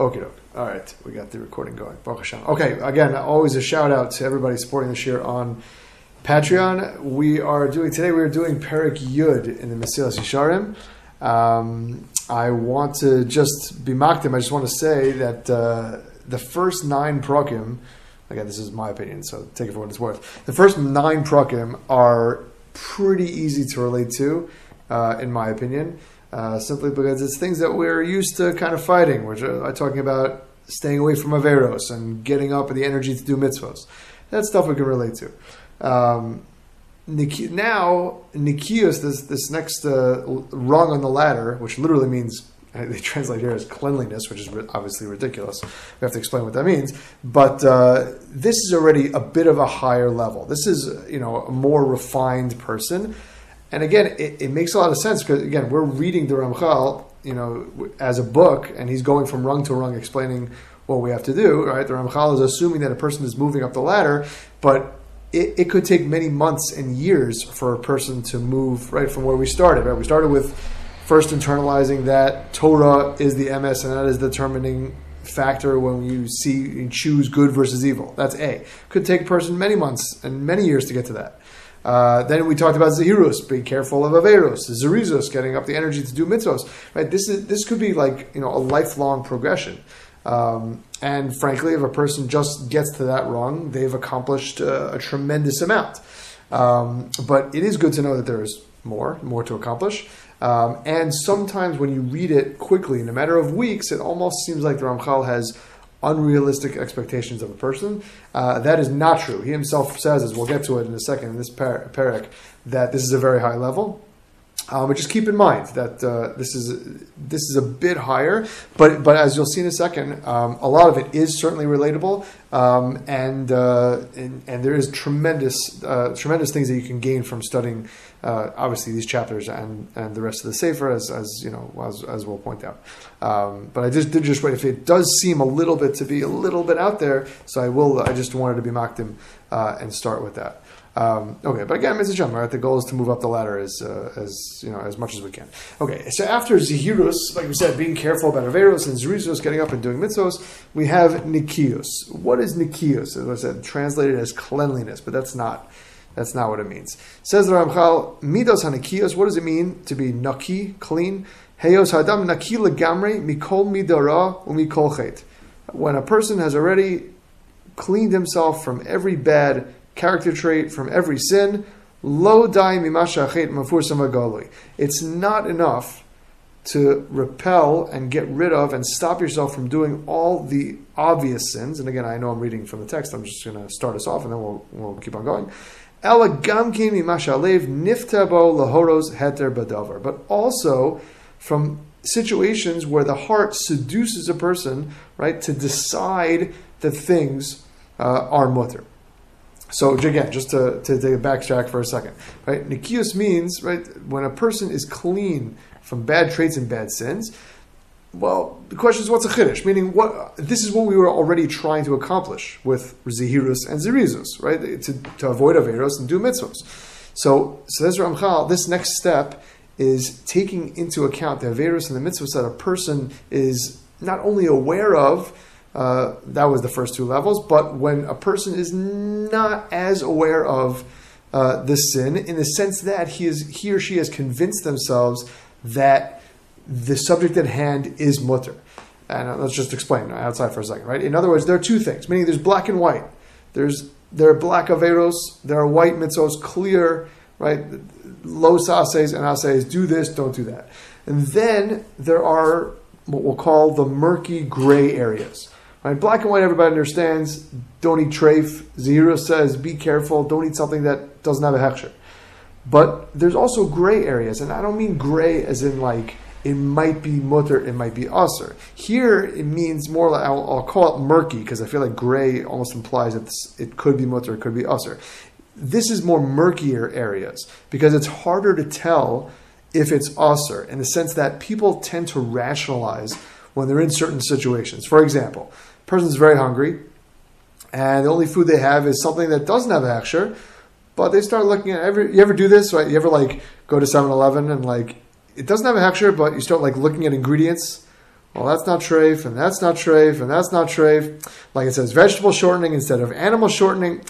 Okay, all right, we got the recording going. Baruch Hashem. Okay, again, always a shout out to everybody supporting this year on Patreon. We are doing today. We are doing Perek Yud in the Mesillas Yesharim. Um, I want to just be makdim. I just want to say that uh, the first nine prakim. Again, this is my opinion, so take it for what it's worth. The first nine prakim are pretty easy to relate to, uh, in my opinion uh, simply because it's things that we're used to kind of fighting. We're uh, talking about staying away from Averos and getting up and the energy to do mitzvahs. That's stuff we can relate to. Um, now, Nikios, this, this next uh, rung on the ladder, which literally means they translate here as cleanliness, which is obviously ridiculous. We have to explain what that means. But uh, this is already a bit of a higher level. This is, you know, a more refined person. And again, it, it makes a lot of sense because again, we're reading the Ramchal, you know, as a book, and he's going from rung to rung, explaining what we have to do. Right? The Ramchal is assuming that a person is moving up the ladder, but it, it could take many months and years for a person to move right from where we started. Right? We started with first internalizing that Torah is the MS, and that is the determining factor when you see and choose good versus evil. That's A. Could take a person many months and many years to get to that. Uh, then we talked about Zahirus, being careful of Averos, Zerizos, getting up the energy to do mitzvos. Right? This is this could be like you know a lifelong progression. Um, and frankly, if a person just gets to that rung, they've accomplished uh, a tremendous amount. Um, but it is good to know that there is more, more to accomplish. Um, and sometimes when you read it quickly, in a matter of weeks, it almost seems like the Ramchal has unrealistic expectations of a person. Uh, that is not true. He himself says, as we'll get to it in a second in this par- parak, that this is a very high level. Um, but just keep in mind that uh, this is this is a bit higher, but but as you'll see in a second, um, a lot of it is certainly relatable, um, and, uh, and, and there is tremendous uh, tremendous things that you can gain from studying uh, obviously these chapters and, and the rest of the safer as, as you know, as, as we'll point out. Um, but I just did just wait if it does seem a little bit to be a little bit out there, so I will. I just wanted to be makdim uh, and start with that. Um, okay, but again. John, right? The goal is to move up the ladder as uh, as you know as much as we can. Okay, so after Zihirus, like we said, being careful about Averos and Zerizos, getting up and doing mitzvos, we have Nikios. What is Nikios? As I said, translated as cleanliness, but that's not that's not what it means. Says the Ramchal, Midos Hanikios, what does it mean to be naki, clean? Heyos Hadam Naki Legamre, Mikol Midara, Umikol. When a person has already cleaned himself from every bad character trait, from every sin, Lo Dai It's not enough to repel and get rid of and stop yourself from doing all the obvious sins. And again, I know I'm reading from the text. I'm just going to start us off, and then we'll, we'll keep on going. But also from situations where the heart seduces a person, right, to decide that things uh, are mutter. So again, just to, to take a backtrack for a second, right? Nikius means, right, when a person is clean from bad traits and bad sins, well, the question is, what's a chiddush? Meaning, what this is what we were already trying to accomplish with zehirus and zerizus, right? To, to avoid averos and do mitzvos. So, so Ramchal, this next step is taking into account the averos and the mitzvos that a person is not only aware of. Uh, that was the first two levels, but when a person is not as aware of uh, sin, in the sense that he is he or she has convinced themselves that the subject at hand is mutter. And uh, let's just explain outside for a second, right? In other words, there are two things, meaning there's black and white. There's there are black averos, there are white mitzvos, clear, right? Low sases and ases, do this, don't do that. And then there are what we'll call the murky gray areas. Right? Black and white, everybody understands. Don't eat treif. Zero says, be careful. Don't eat something that doesn't have a hechsher. But there's also gray areas, and I don't mean gray as in like it might be mutter, it might be usr. Here it means more like, I'll, I'll call it murky because I feel like gray almost implies that it could be mutter, it could be usr. This is more murkier areas because it's harder to tell if it's usr in the sense that people tend to rationalize when they're in certain situations. For example, person's very hungry and the only food they have is something that doesn't have a but they start looking at every you ever do this right you ever like go to 7-eleven and like it doesn't have a hechsher, but you start like looking at ingredients, Well, that's not treif, and that's not treif, and that's not treif. Like it says, vegetable shortening instead of animal shortening.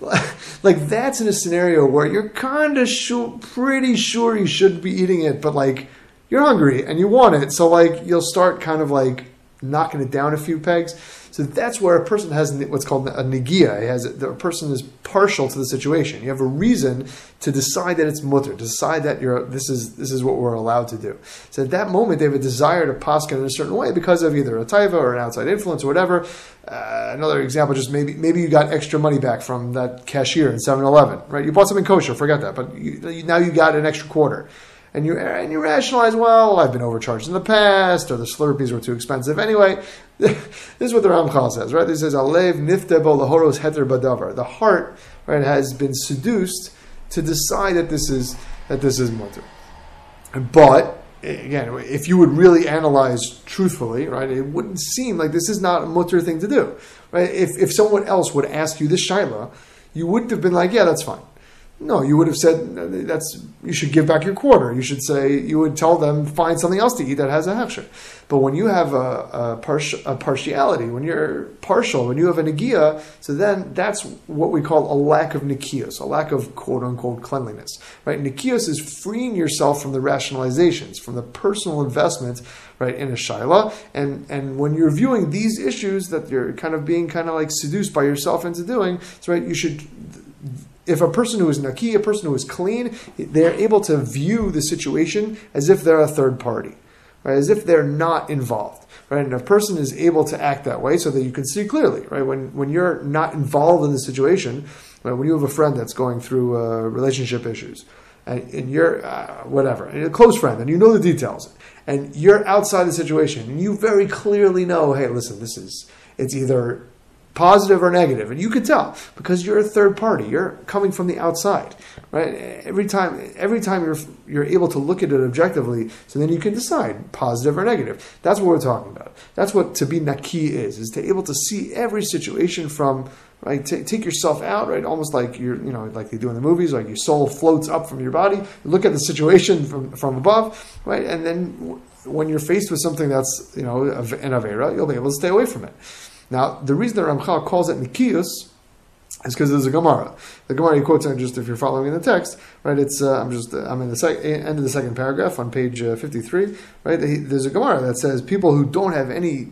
like that's in a scenario where you're kind of sure, pretty sure you shouldn't be eating it, but like you're hungry and you want it, so like you'll start kind of like knocking it down a few pegs. So that's where a person has what's called a negia. It has a, person is partial to the situation. You have a reason to decide that it's mutter, decide that you're this is this is what we're allowed to do. So at that moment, they have a desire to paskin in a certain way because of either a taiva or an outside influence or whatever. Uh, another example, just maybe maybe you got extra money back from that cashier in 7-Eleven, right? You bought something kosher, forget that, but you, now you got an extra quarter and you and you rationalize, well, I've been overcharged in the past, or the Slurpees were too expensive. Anyway, this is what the Ramchal says, right? He says, "Alev niftebo lahoros heter badavar." The heart, right, has been seduced to decide that this is that this is mutter. But again, if you would really analyze truthfully, right, it wouldn't seem like this is not a mutter thing to do, right? If if someone else would ask you this shaila, you wouldn't have been like, yeah, that's fine. No, you would have said that's you should give back your quarter. You should say you would tell them find something else to eat that has a hechsher. But when you have a, a, a, partiality, when you're partial, when you have a negia, so then that's what we call a lack of nikios, a lack of quote unquote cleanliness. Right? Nikios is freeing yourself from the rationalizations, from the personal investment, right, in a shaila. And and when you're viewing these issues that you're kind of being kind of like seduced by yourself into doing, so right, you should if a person who is naki, a person who is clean, they're able to view the situation as if they're a third party, right? As if they're not involved, right? And a person is able to act that way so that you can see clearly, right? When when you're not involved in the situation, right? when you have a friend that's going through uh, relationship issues, and, and you're uh, whatever, and a close friend, and you know the details, and you're outside the situation, and you very clearly know, hey, listen, this is it's either positive or negative, and you can tell because you're a third party. You're coming from the outside, right? Every time, every time you're you're able to look at it objectively, so then you can decide positive or negative. That's what we're talking about. That's what to be naki is: is to able to see every situation from right. T- take yourself out, right? Almost like you're, you know, like they do in the movies, like your soul floats up from your body. look at the situation from from above, right? And then when you're faced with something that's you know an avera, you'll be able to stay away from it. Now, the reason that Ramchal calls it Nikius is because there's a Gemara. The Gemara he quotes, just if you're following in the text, right? It's uh, I'm just I'm in the sec- end of the second paragraph on page uh, 53, right? There's a Gemara that says people who don't have any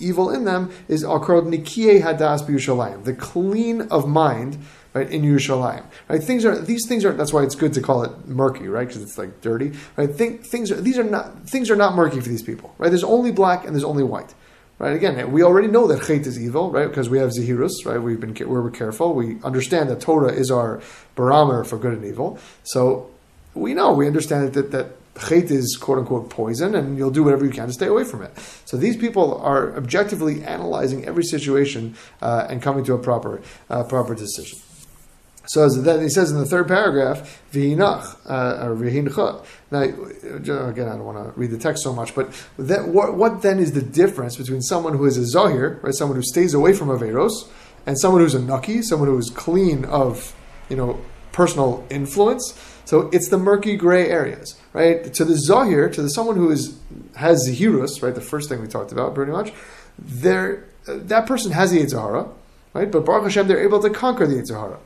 evil in them is called Nikie Hadas B'Yerushalayim, the clean of mind, right, in Yerushalayim. Right? Things are these things are that's why it's good to call it murky, right? Because it's like dirty. Right? Think, things are these are not things are not murky for these people. Right? There's only black and there's only white. Right? Again, we already know that chait is evil, right? Because we have zahirus, right? We've been we're careful. We understand that Torah is our barometer for good and evil. So we know, we understand that that chait is quote unquote poison, and you'll do whatever you can to stay away from it. So these people are objectively analyzing every situation uh, and coming to a proper uh, proper decision. So as then he says in the third paragraph, "V'hinach" uh, or. Now, again, I don't want to read the text so much, but that, what, what, then is the difference between someone who is a zahir, right, someone who stays away from averos, and someone who's a naki, someone who is clean of, you know, personal influence? So it's the murky gray areas, right? To the zahir, to the someone who is has zahirus, right? The first thing we talked about, pretty much. There, that person has the Yetzer Hara, right? But Baruch Hashem, they're able to conquer the Yetzer Hara.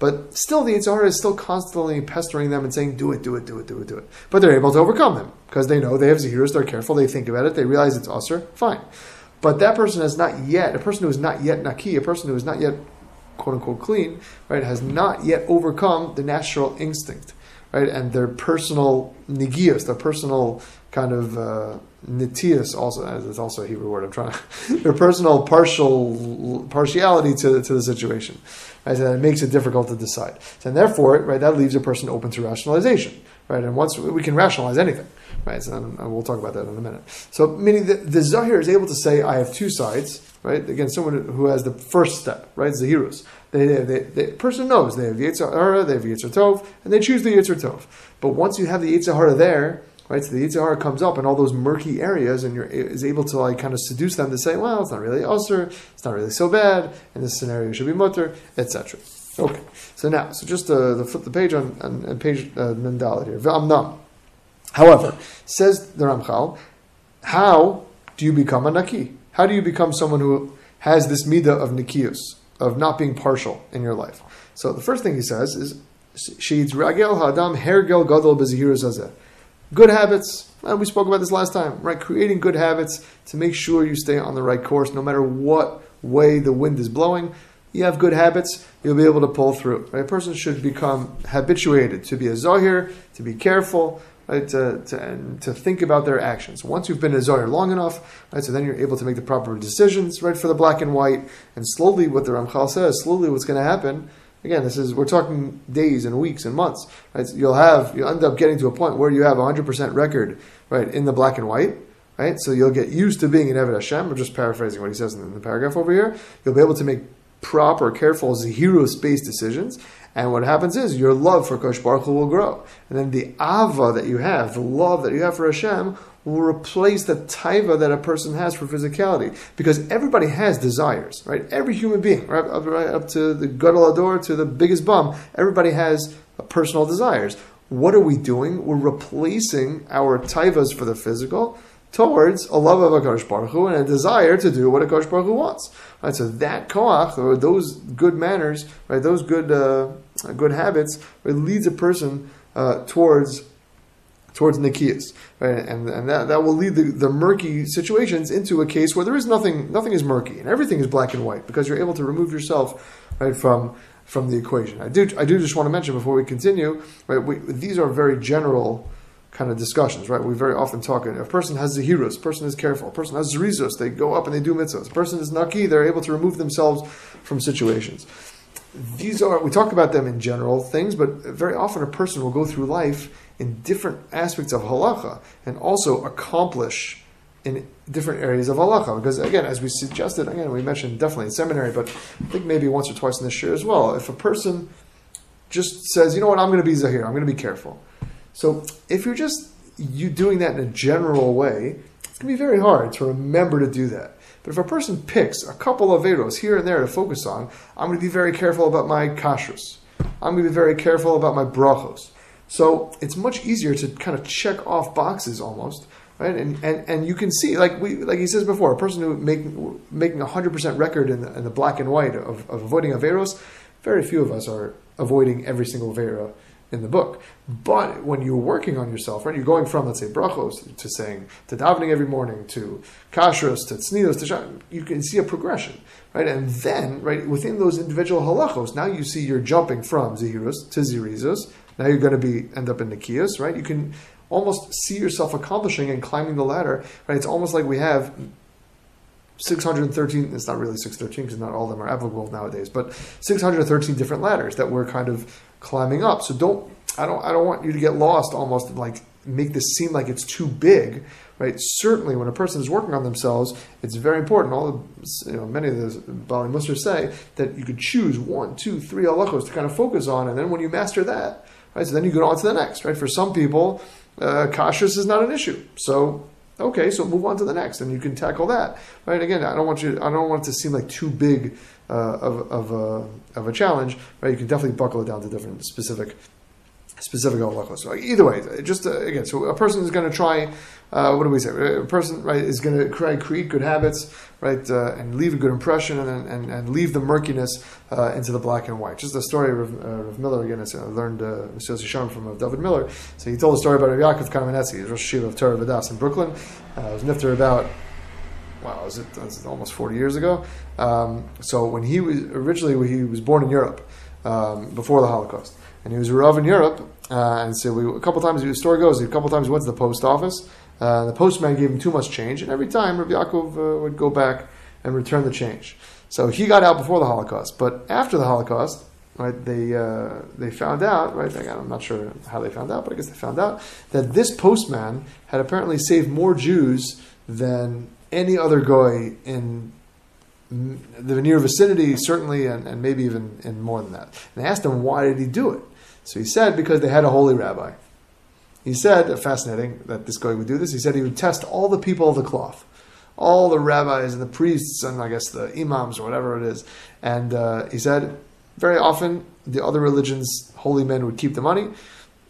But still, the Yetzer Hara is still constantly pestering them and saying, do it, do it, do it, do it, do it. But they're able to overcome them because they know they have Zahirus, they're careful, they think about it, they realize it's Usr, fine. But that person has not yet, a person who is not yet Naki, a person who is not yet quote unquote clean, right, has not yet overcome the natural instinct, right, and their personal nigias, their personal kind of uh, nitius also uh, it's also a Hebrew word. I'm trying to, their personal partial partiality to to the situation, right? So it makes it difficult to decide. And therefore, right, that leaves a person open to rationalization, right? And once we can rationalize anything, right? So and we'll talk about that in a minute. So meaning the, the zahir is able to say, I have two sides, right? Again, someone who has the first step, right? Zahirus. They, they, they, the person knows they have Yitzhar they have Yitzhar Tov, and they choose the Yitzhar Tov. But once you have the Yitzhar there, right? So the Yitzhar comes up in all those murky areas, and you're is able to like kind of seduce them to say, well, it's not really usher, it's not really so bad, and this scenario should be mutter, etc. Okay, so now, so just uh, to flip the page on, on, on page uh, Nun Daled here. However, says the Ramchal, how do you become a naki? How do you become someone who has this midah of nikius, of not being partial in your life? So the first thing he says is, sheets ragel hadam hergel gadol bezihirus Good habits, we spoke about this last time, right? Creating good habits to make sure you stay on the right course, no matter what way the wind is blowing. You have good habits, you'll be able to pull through. Right? A person should become habituated to be a zahir, to be careful, right, to, to, and to think about their actions. Once you've been a Zohar long enough, right, so then you're able to make the proper decisions, right, for the black and white, and slowly, what the Ramchal says, slowly what's going to happen, again, this is, we're talking days and weeks and months, right, so you'll have, you'll end up getting to a point where you have a 100% record, right, in the black and white, right, so you'll get used to being an Eved Hashem, I'm just paraphrasing what he says in the paragraph over here, you'll be able to make proper, careful, zehirus-based decisions, and what happens is your love for Kosh Baruch Hu will grow. And then the ava that you have, the love that you have for Hashem, will replace the taiva that a person has for physicality. Because everybody has desires, right? Every human being, right up, right up to the Gadol HaDor, to the biggest bum, everybody has personal desires. What are we doing? We're replacing our taivas for the physical towards a love of a Kosh Baruch Hu and a desire to do what a Kosh Baruch Hu wants. Right, so that koach or those good manners, right, those good uh, good habits, right, leads a person uh, towards towards nikias, right, and and that, that will lead the, the murky situations into a case where there is nothing nothing is murky and everything is black and white because you're able to remove yourself right from from the equation. I do I do just want to mention before we continue, right, we, these are very general kind of discussions, right? We very often talk. A person has zahiros, a person is careful, a person has zrizos, they go up and they do mitzvahs. A person is naki, they're able to remove themselves from situations. These are we talk about them in general things, but very often a person will go through life in different aspects of halacha and also accomplish in different areas of halacha. Because again, as we suggested, again we mentioned definitely in seminary, but I think maybe once or twice in this year as well. If a person just says, you know what, I'm going to be zahir, I'm going to be careful so if you're just you doing that in a general way, it's going to be very hard to remember to do that. But if a person picks a couple of veros here and there to focus on, I'm going to be very careful about my kashrus. I'm going to be very careful about my brachos. So it's much easier to kind of check off boxes almost, right? And and, and you can see, like we like he says before, a person who making making a hundred percent record in the, in the black and white of, of avoiding averos, very few of us are avoiding every single vera in the book. But when you're working on yourself, right, you're going from, let's say, brachos to saying, to davening every morning, to kashrus, to tznidos, to shah, you can see a progression, right? And then, right, within those individual halachos, now you see you're jumping from zihirus to zirizos. Now you're going to be, end up in nikias, right? You can almost see yourself accomplishing and climbing the ladder, right? It's almost like we have 613, it's not really 613 because not all of them are applicable nowadays, but 613 different ladders that we're kind of climbing up. So don't I don't I don't want you to get lost almost like make this seem like it's too big, right? Certainly, when a person is working on themselves, it's very important. All the, you know, many of the Baalei Mussar say that you could choose one, two, three halachos to kind of focus on, and then when you master that, right? So then you go on to the next, right? For some people, uh, is not an issue, so okay, so move on to the next, and you can tackle that, right? Again, I don't want you, I don't want it to seem like too big uh, of, of, a, of a challenge, right? You can definitely buckle it down to different specific specific halachos. So either way, just uh, again, so a person is going to try. Uh, what do we say? A person right is going to create, create good habits, right, uh, and leave a good impression, and and, and leave the murkiness uh, into the black and white. Just the story of, of Miller again. I learned uh, Sham from David Miller. So he told a story about Yaakov Kamenetsky, Rosh Yeshiva of Torah Vodaas in Brooklyn. Uh, it was nifter about wow, was it was almost 40 years ago? Um, so when he was originally he was born in Europe um, before the Holocaust, and he was a Rav in Europe. Uh, and so we, a couple times, the story goes, a couple times he went to the post office. Uh, the postman gave him too much change, and every time Rabbi Yaakov uh, would go back and return the change. So he got out before the Holocaust, but after the Holocaust, right, they uh, they found out, right? I'm not sure how they found out, but I guess they found out that this postman had apparently saved more Jews than any other guy in the near vicinity, certainly, and, and maybe even in more than that. And they asked him, why did he do it? So he said, because they had a holy rabbi. He said, fascinating that this guy would do this, he said he would test all the people of the cloth, all the rabbis and the priests and I guess the imams or whatever it is. And uh, he said, very often the other religions, holy men would keep the money,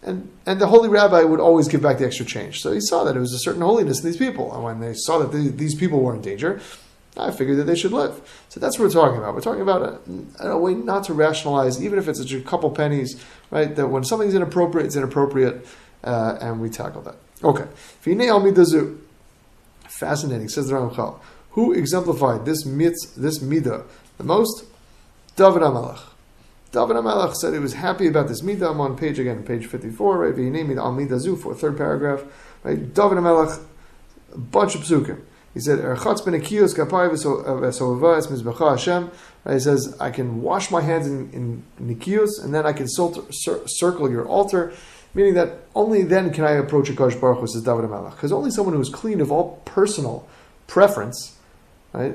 and, and the holy rabbi would always give back the extra change. So he saw that it was a certain holiness in these people. And when they saw that the, these people were in danger, I figured that they should live. So that's what we're talking about. We're talking about a, a way not to rationalize, even if it's a couple pennies, right? That when something's inappropriate, it's inappropriate, uh, and we tackle that. Okay. Fascinating, says the Ramchal. Who exemplified this mitz, this midah the most? David HaMelech. David HaMelech said he was happy about this midah. I'm on page again, page 54, right? V'hinei al midah for third paragraph. Right? David HaMelech, a bunch of psukim. He said, "Erchatz ben Hashem." He says, "I can wash my hands in, in nikios, and then I can circle your altar." Meaning that only then can I approach a Kosh Baruch Hu, says David HaMelech. Because only someone who is clean of all personal preference, right?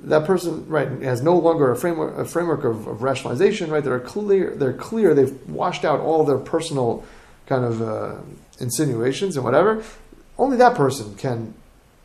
That person, right, has no longer a framework, a framework of, of rationalization, right? They're clear, they're clear, they've washed out all their personal kind of uh, insinuations and whatever. Only that person can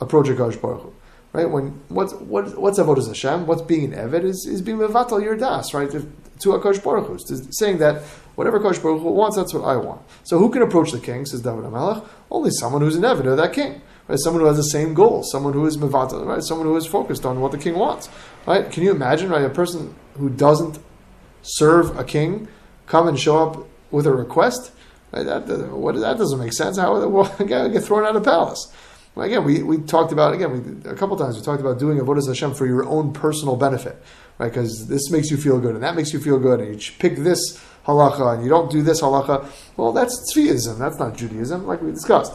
approach a Kosh Baruch Hu. Right? When what's what, what's avodas Hashem? What's being an eved is, is being mevatel your das, right? To, to a Kosh Baruch Hu, saying that whatever Kosh Baruch Hu wants, that's what I want. So who can approach the king? Says David HaMelech. Only someone who's an eved of that king. Right? Someone who has the same goal. Someone who is mevatel, right? Someone who is focused on what the king wants. Right? Can you imagine, right? A person who doesn't serve a king come and show up with a request. Right? That, what, that doesn't make sense. How would well, get thrown out of palace? Well, again, we, we talked about again we, a couple times. We talked about doing a avodas Hashem for your own personal benefit, right? Because this makes you feel good, and that makes you feel good, and you pick this halacha, and you don't do this halacha. Well, that's tzviism. That's not Judaism, like we discussed.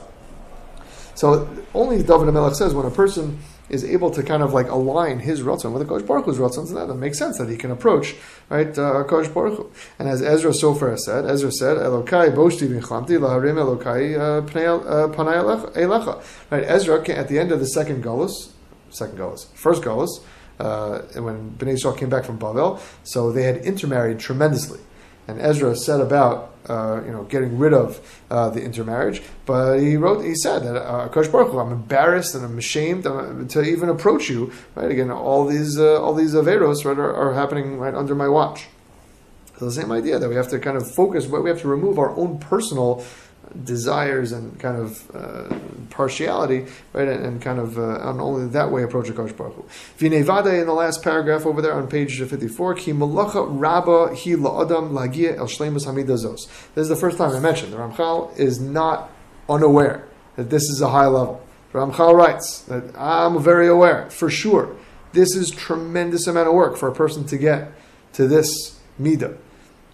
So only David HaMelech says when a person is able to kind of like align his ratzon with the Kodesh Baruch Hu's ratzon, so that makes sense that he can approach right uh, Kodesh Baruch Hu. And as Ezra Sofer said, Ezra said, Elokai boshti v'chlamti laharim Elokai uh, panay elecha. Right, Ezra at the end of the second Golus, second Golus, first Golus, uh, when Bnei Yisrael came back from Bavel, so they had intermarried tremendously. And Ezra said about uh, you know, getting rid of uh, the intermarriage. But he wrote, he said that uh, Baruch Hu, I'm embarrassed and I'm ashamed to even approach you. Right again, all these uh, all these averos right are, are, happening right under my watch. So the same idea that we have to kind of focus, but we have to remove our own personal desires and kind of uh, partiality, right, and, and kind of uh, on only that way approach a Kosh Baruch Hu. V'nevade in the last paragraph over there on page 54, ki malacha rabba hi la'adam lagia el shleimus hamidazos. This is the first time I mentioned the Ramchal is not unaware that this is a high level. Ramchal writes that I'm very aware, for sure. This is tremendous amount of work for a person to get to this midah,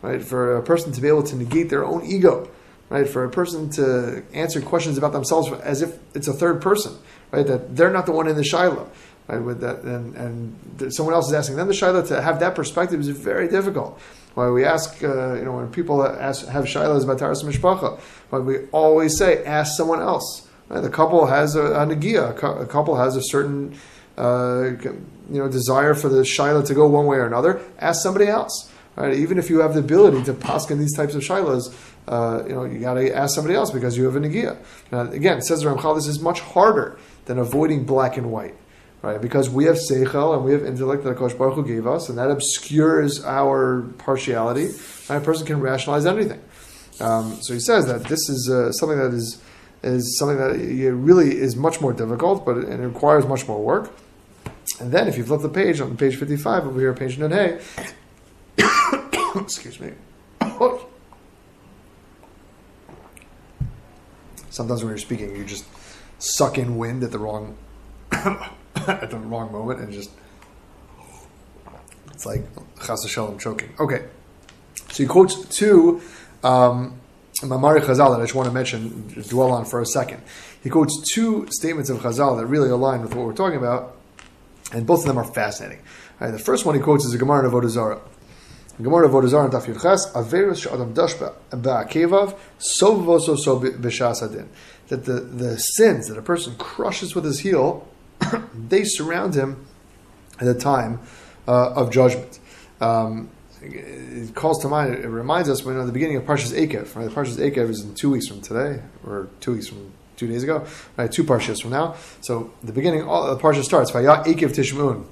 right? For a person to be able to negate their own ego, right? For a person to answer questions about themselves as if it's a third person, right? That they're not the one in the shiloh, right? With that, and, and someone else is asking them the shiloh to have that perspective is very difficult. Why we ask, uh, you know, when people ask, have shilohs about taras mishpacha, but we always say ask someone else. Right? The couple has a, a nagia, a couple has a certain, uh, you know, desire for the shiloh to go one way or another. Ask somebody else. Right? Even if you have the ability to paskin these types of shilohs, uh, you know, you got to ask somebody else because you have a negia. Now, again, says Ramchal, this is much harder than avoiding black and white, right? Because we have seichel and we have intellect that Kosh Baruch Hu gave us, and that obscures our partiality. And a person can rationalize anything. Um, so he says that this is uh, something that is is something that really is much more difficult, but it, it requires much more work. And then, if you flip the page on page fifty-five over here, page Nun Hey, excuse me. Sometimes when you're speaking, you just suck in wind at the wrong at the wrong moment and just it's like chas shalom choking. Okay, so he quotes two um, Mamari Chazal that I just want to mention, dwell on for a second. He quotes two statements of Chazal that really align with what we're talking about, and both of them are fascinating. Right, the first one he quotes is a Gemara in Zarah. Gemara Vodazar and Daf Yudches, Averus Shadam Dashba Ba'akevav, Sovoso So. That the, the sins that a person crushes with his heel, they surround him at the time uh, of judgment. Um, it calls to mind, it reminds us when at the beginning of Parshas Akev, right? Parshas Akev is in two weeks from today, or two weeks from two days ago, right? Two Parshas from now. So the beginning, all the Parsha starts, Vayat Akev Tishmun.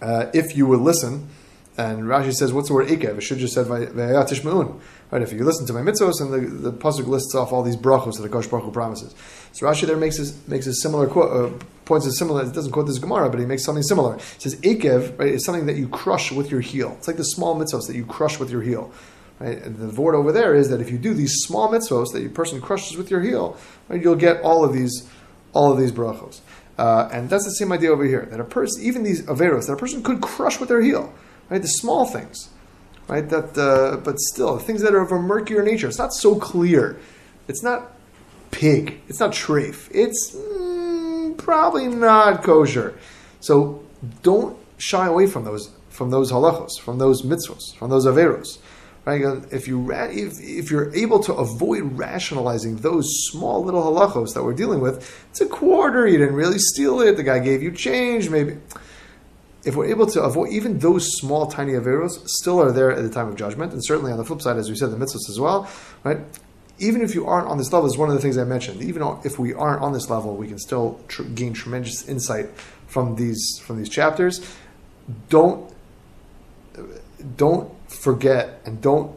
Uh, if you would listen, And Rashi says, what's the word ikev? It should just said vayatish me'un. Right? If you listen to my mitzvos, and the, the pasuk lists off all these brachos that the Kosh Baruch Hu promises. So Rashi there makes makes a similar quote, uh, points a similar. It doesn't quote this Gemara, but he makes something similar. It says ikev right, is something that you crush with your heel. It's like the small mitzvos that you crush with your heel. Right? And the word over there is that if you do these small mitzvos that your person crushes with your heel, right, you'll get all of these, all of these brachos. Uh, and that's the same idea over here. That a person, even these averos, that a person could crush with their heel, right? The small things, right? That, uh, but still, things that are of a murkier nature. It's not so clear. It's not pig. It's not treif. It's mm, probably not kosher. So don't shy away from those from those halachos, from those mitzvos, from those averos. Right? If you if, if you're able to avoid rationalizing those small little halachos that we're dealing with, it's a quarter. You didn't really steal it. The guy gave you change. Maybe if we're able to avoid even those small tiny averos, still are there at the time of judgment, and certainly on the flip side, as we said, the mitzvahs as well. Right? Even if you aren't on this level, is one of the things I mentioned. Even if we aren't on this level, we can still tr- gain tremendous insight from these from these chapters. Don't don't forget and don't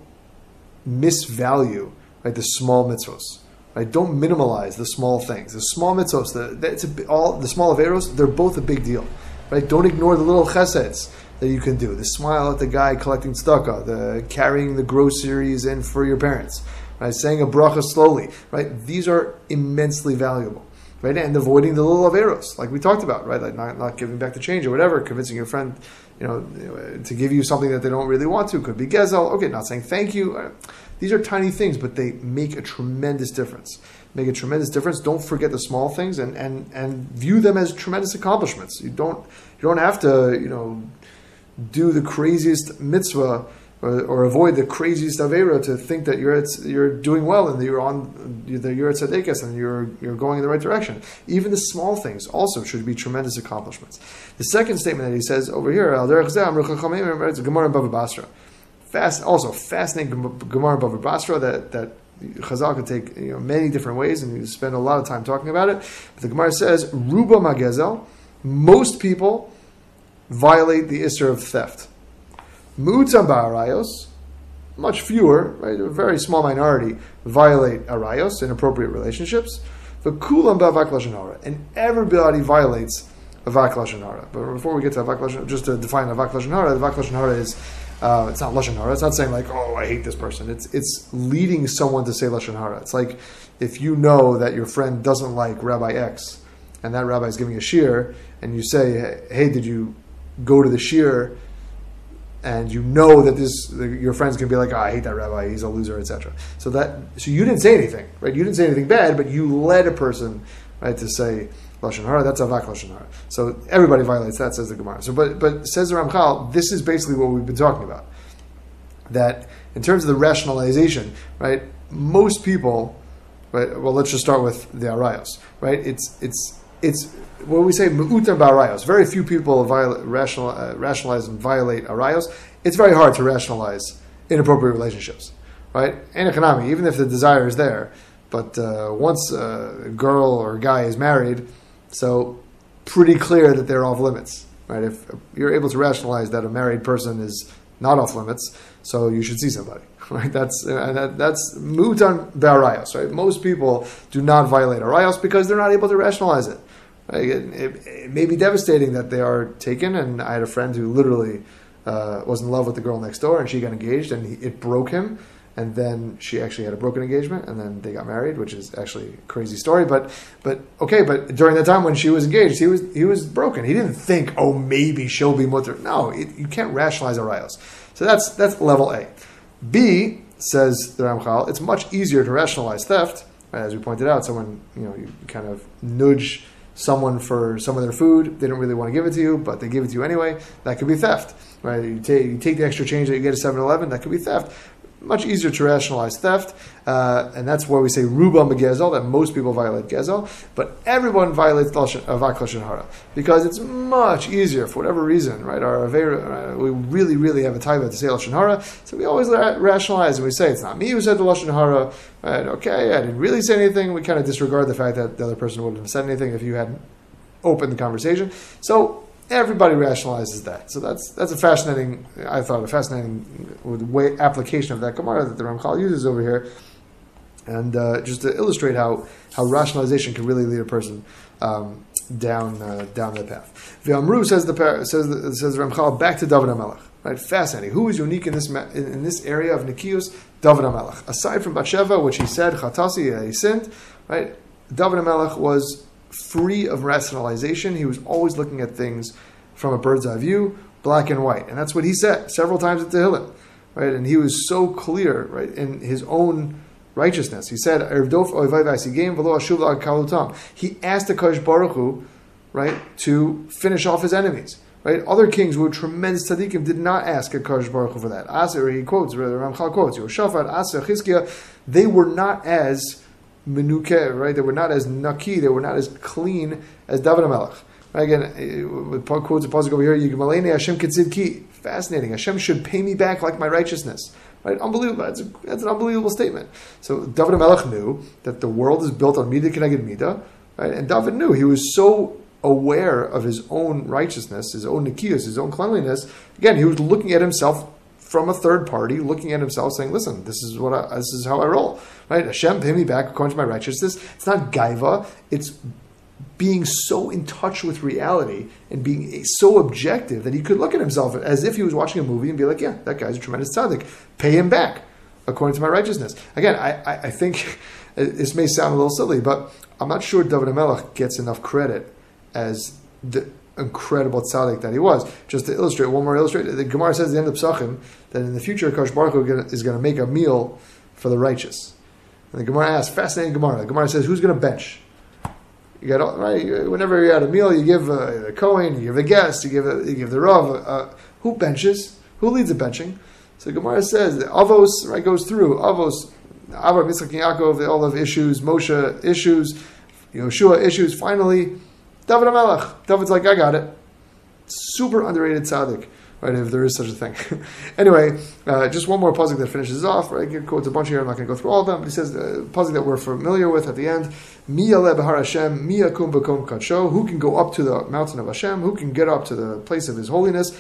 misvalue right the small mitzvos. Right? Don't minimalize the small things. The small mitzvos, the, the, a, all the small averos, they're both a big deal. Right? Don't ignore the little cheseds that you can do. The smile at the guy collecting tzedakah, the carrying the groceries in for your parents, right? Saying a bracha slowly, right? These are immensely valuable, right? And avoiding the little averos, like we talked about, right? Like not, not giving back the change or whatever, convincing your friend you know, to give you something that they don't really want to. Could be gezel. Okay, not saying thank you. Uh, these are tiny things, but they make a tremendous difference. Make a tremendous difference. Don't forget the small things and, and, and view them as tremendous accomplishments. You don't you don't have to you know do the craziest mitzvah or, or avoid the craziest avera to think that you're you're doing well and you're on that you're at tzaddikas and you're you're going in the right direction. Even the small things also should be tremendous accomplishments. The second statement that he says over here, Al Gemara Bava Basra. Fast, also fascinating Gemara Bava Basra that that Chazal could take you know, many different ways, and you spend a lot of time talking about it. But the Gemara says, "Ruba magezel." Most people violate the issur of theft. Mu'utam ba'arayos, much fewer, right, a very small minority, violate arayos, inappropriate relationships. But kulam ba'avak lashon and everybody violates avak lashon But before we get to avak lashon, just to define avak lashon hara, avak lashon is uh, it's not lashon hara. It's not saying like, oh, I hate this person. It's it's leading someone to say lashon hara. It's like if you know that your friend doesn't like Rabbi X, and that rabbi is giving a shiur, and you say, hey, did you go to the shiur? And you know that this your friends can be like, oh, I hate that rabbi, he's a loser, etc. So that so you didn't say anything, right? You didn't say anything bad, but you led a person right to say lashon hara. That's avak lashon hara. So everybody violates that, says the Gemara. So, but but says the Ramchal, this is basically what we've been talking about. That in terms of the rationalization, right? Most people, right? Well, let's just start with the arayos, right? It's it's it's what we say me'utar ba'arayos. Very few people violate, rational, uh, rationalize and violate arayos. It's very hard to rationalize inappropriate relationships, right? And economy, even if the desire is there, but uh, once a girl or a guy is married, so pretty clear that they're off limits, right? If you're able to rationalize that a married person is not off limits, so you should see somebody, right? That's uh, that, that's mutan barayos, right? Most people do not violate arayos because they're not able to rationalize it. It, it, it, may be devastating that they are taken, and I had a friend who literally uh, was in love with the girl next door, and she got engaged, and he, it broke him. And then she actually had a broken engagement, and then they got married, which is actually a crazy story. But, but okay, but during the time when she was engaged, he was he was broken. He didn't think, oh, maybe she'll be mutter. No, you can't rationalize arayos. So that's that's level A. B says the Ramchal, it's much easier to rationalize theft, as we pointed out. Someone you know you kind of nudge someone for some of their food. They don't really want to give it to you, but they give it to you anyway. That could be theft, right? You take, you take the extra change that you get at 7 Eleven, that could be theft much easier to rationalize theft, uh, and that's why we say ruba megezel that most people violate gezel, but everyone violates avak lashon hara because it's much easier for whatever reason, right? Our uh, we really, really have a taiva to say lashon hara, so we always rationalize and we say it's not me who said the lashon hara. Right? Okay, I didn't really say anything. We kind of disregard the fact that the other person wouldn't have said anything if you hadn't opened the conversation. So Everybody rationalizes that. So that's that's a fascinating, I thought, a fascinating way application of that Gemara that the Ramchal uses over here, and uh, just to illustrate how how rationalization can really lead a person um, down uh, down that path. V'amru says the says the, says the Ramchal back to David Hamelech. Right, fascinating. Who is unique in this in, in this area of Nikius? David Hamelech. Aside from Batsheva, which he said Chatasi, he sinned. Right, David Hamelech was free of rationalization. He was always looking at things from a bird's eye view, black and white. And that's what he said several times at Tehillim. Right? And he was so clear, right, in his own righteousness. He said, He asked the Kosh Baruch Hu, right, to finish off his enemies. Right? Other kings who were tremendous tzaddikim did not ask a Kosh Baruch Hu for that. He quotes, Ramchal quotes, Yoshafat, Chizkiah, they were not as menuke, right? They were not as naki, they were not as clean as David HaMelech. Right? Again, with quotes a positive over here, Yigamalene Hashem ki. Fascinating. Hashem should pay me back like my righteousness. Right? Unbelievable. That's, a, that's an unbelievable statement. So David HaMelech knew that the world is built on Midah Keneged Midah, right? And David knew he was so aware of his own righteousness, his own nikias, his own cleanliness. Again, he was looking at himself from a third party, looking at himself, saying, "Listen, this is what I, this is how I roll." Right? Hashem pay me back according to my righteousness. It's not gaiva. It's being so in touch with reality and being so objective that he could look at himself as if he was watching a movie and be like, "Yeah, that guy's a tremendous tzaddik. Pay him back according to my righteousness." Again, I, I, I think this may sound a little silly, but I'm not sure David Hamelech gets enough credit as the incredible tzaddik that he was. Just to illustrate, one more illustration, the Gemara says at the end of Psachim that in the future, Kosh Baruch is going to make a meal for the righteous. And the Gemara asks, fascinating Gemara. The Gemara says, who's going to bench? You got right. Whenever you're at a meal, you give the Kohen, you give the guest, you give a, you give the Rav. Uh, who benches? Who leads the benching? So the Gemara says that Avos right goes through Avos, Avram, Yitzchak, Yaakov. All have issues. Moshe issues. Yoshua issues. Finally, David HaMelech. David's like, I got it. Super underrated tzaddik, right? If there is such a thing. anyway, uh, just one more puzzle that finishes off. Right, he quotes a bunch here. I'm not going to go through all of them. But he says uh, puzzle that we're familiar with at the end. Mia kum. Who can go up to the mountain of Hashem? Who can get up to the place of His holiness?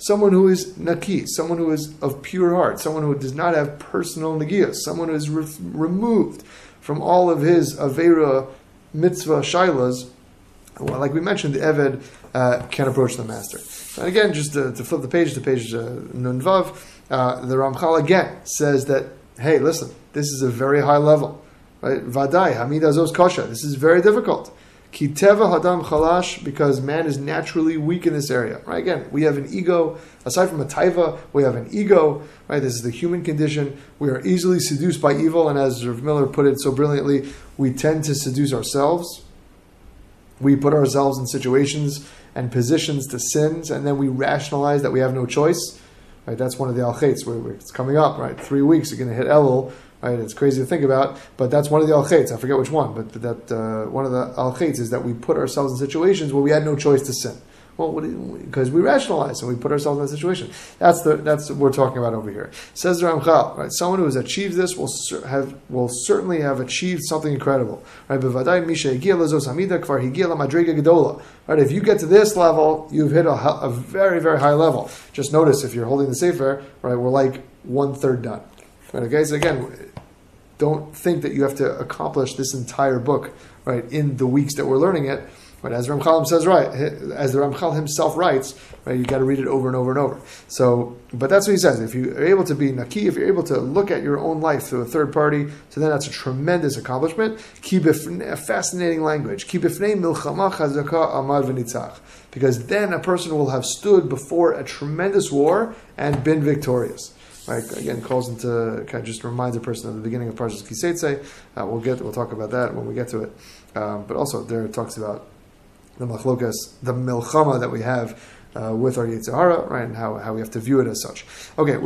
Someone who is naki, someone who is of pure heart, someone who does not have personal nagias, someone who is re- removed from all of his avera mitzvah shilas, well, like we mentioned, the Eved uh, can approach the master. And again, just to, to flip the page to page uh, Nun Vav, uh, the Ramchal again says that, hey, listen, this is a very high level. Right? Vadai, Hamid Azos Kasha. This is very difficult. Kiteva Hadam Chalash, because man is naturally weak in this area. Right? Again, we have an ego. Aside from a taiva, we have an ego. Right? This is the human condition. We are easily seduced by evil, and as Rav Miller put it so brilliantly, we tend to seduce ourselves. We put ourselves in situations and positions to sins, and then we rationalize that we have no choice. Right? That's one of the al where it's coming up. Right? Three weeks, you're going to hit Elul Right? It's crazy to think about, but that's one of the al I forget which one, but that uh, one of the al is that we put ourselves in situations where we had no choice to sin. Well, because we rationalize and we put ourselves in a situation. That's the that's what we're talking about over here. Says Ramchal, right? Someone who has achieved this will have will certainly have achieved something incredible, right? Right? If you get to this level, you've hit a, a very very high level. Just notice if you're holding the sefer, right? We're like one third done. Right, okay, so again, don't think that you have to accomplish this entire book, right, in the weeks that we're learning it. Right, as Ramchal says, right, as the Ramchal himself writes, right, you got to read it over and over and over. So, but that's what he says. If you are able to be naki, if you're able to look at your own life through a third party, so then that's a tremendous accomplishment. Keep a fascinating language. Because then a person will have stood before a tremendous war and been victorious Again, calls into kind of just reminds a person of the beginning of Parshas Kiseitze. Uh, we'll get we'll talk about that when we get to it. Um, but also there it talks about the machlokas, the milchama that we have uh, with our Yitzhahara, right, and how, how we have to view it as such. Okay,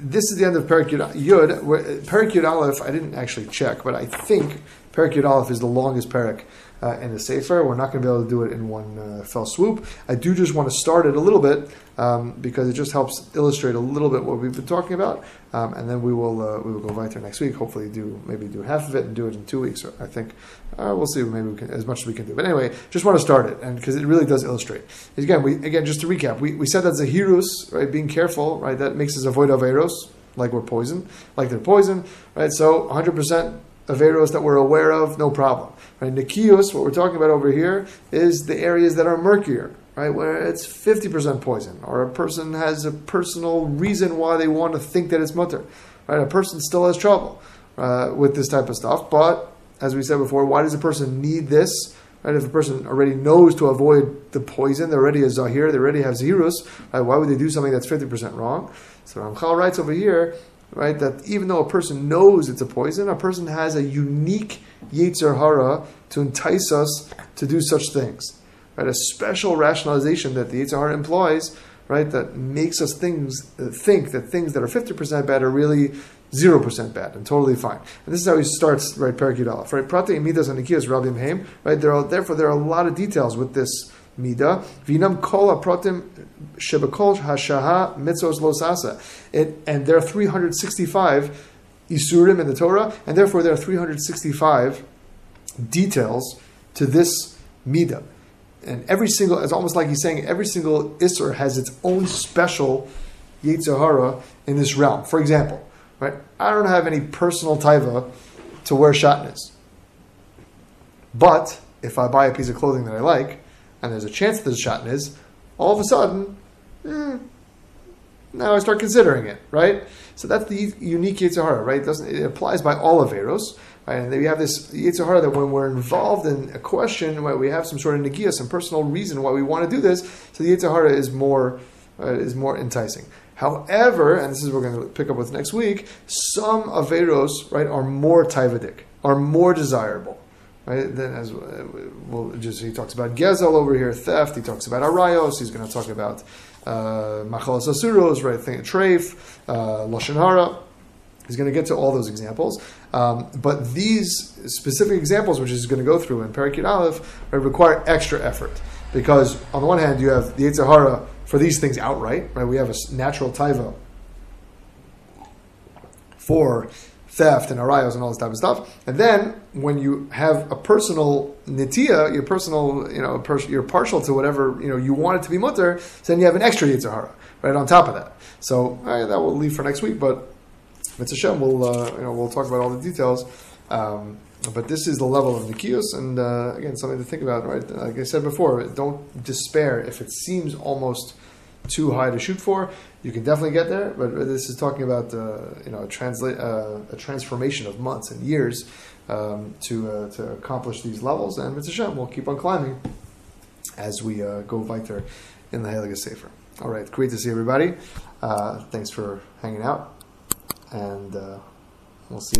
this is the end of Perik Yud. Yud Perik Yud Aleph, I didn't actually check, but I think Perik Yud Aleph is the longest Perik uh, in the Sefer. We're not going to be able to do it in one uh, fell swoop. I do just want to start it a little bit um, because it just helps illustrate a little bit what we've been talking about, um, and then we will uh, we will go weiter next week. Hopefully, do maybe do half of it and do it in two weeks. I think uh, we'll see. Maybe we can as much as we can do. But anyway, just want to start it, and because it really does illustrate. Again, we again just to recap, we, we said that Zahirus, right, being careful, right, that makes us avoid Averos, like we're poison, like they're poison, right? So 100% Averos that we're aware of, no problem. Right? Nikios, what we're talking about over here, is the areas that are murkier, right? Where it's 50% poison, or a person has a personal reason why they want to think that it's mutter, right? A person still has trouble uh, with this type of stuff, but as we said before, why does a person need this? Right? If a person already knows to avoid the poison, they're already a zahir, they already have zirus, right? why would they do something that's 50% wrong? So Ramchal writes over here, right, that even though a person knows it's a poison, a person has a unique Yetzer Hara to entice us to do such things. Right? A special rationalization that the Yetzer Hara employs, right, that makes us things uh, think that things that are 50% bad are really 0% bad and totally fine. And this is how he starts, right, Parakid right? Prate Midas and Nekiyus Rabim Haim, right? There are, therefore, there are a lot of details with this Mida. Vinam kol aprotim shebekol hashaha mitzvos losasa. And there are 365 isurim in the Torah, and therefore there are 365 details to this Mida. And every single, it's almost like he's saying every single isur has its own special Yetzirah in this realm. For example, right? I don't have any personal taiva to wear shatnez. But if I buy a piece of clothing that I like, and there's a chance that there's shatnez, all of a sudden, eh, now I start considering it, right? So that's the unique Yetzer Hara, right? It, doesn't, it applies by all of Eros, right? And we have this Yetzer Hara that when we're involved in a question, right, we have some sort of nagia, some personal reason why we want to do this, so the Yetzer Hara is more, uh, is more enticing. However, and this is what we're going to pick up with next week, some Averos, right, are more taivadik, are more desirable. Right? Then, as well, just he talks about gezel over here, theft. He talks about arayos. He's going to talk about uh, machalas asuros, right? Treif, uh, lashon hara. He's going to get to all those examples, um, but these specific examples, which he's going to go through in Parakit Aleph, right, require extra effort because on the one hand you have the Yetzer Hara for these things outright, right? We have a natural taiva for theft and arayos and all this type of stuff. And then when you have a personal nitia, your personal, you know, pers- you're partial to whatever you know you want it to be mutter, so then you have an extra Yetzer Hara right on top of that. So right, that will leave for next week, but it's a Shem. We'll uh, you know we'll talk about all the details. Um, but this is the level of Nekiyus, and uh, again, something to think about, right? Like I said before, don't despair if it seems almost too high to shoot for. You can definitely get there, but this is talking about uh, you know a, translate, uh, a transformation of months and years um, to uh, to accomplish these levels. And Mitzvah will keep on climbing as we uh, go weiter in the Heilige Sefer. All right, great to see everybody. Uh, thanks for hanging out, and uh, we'll see.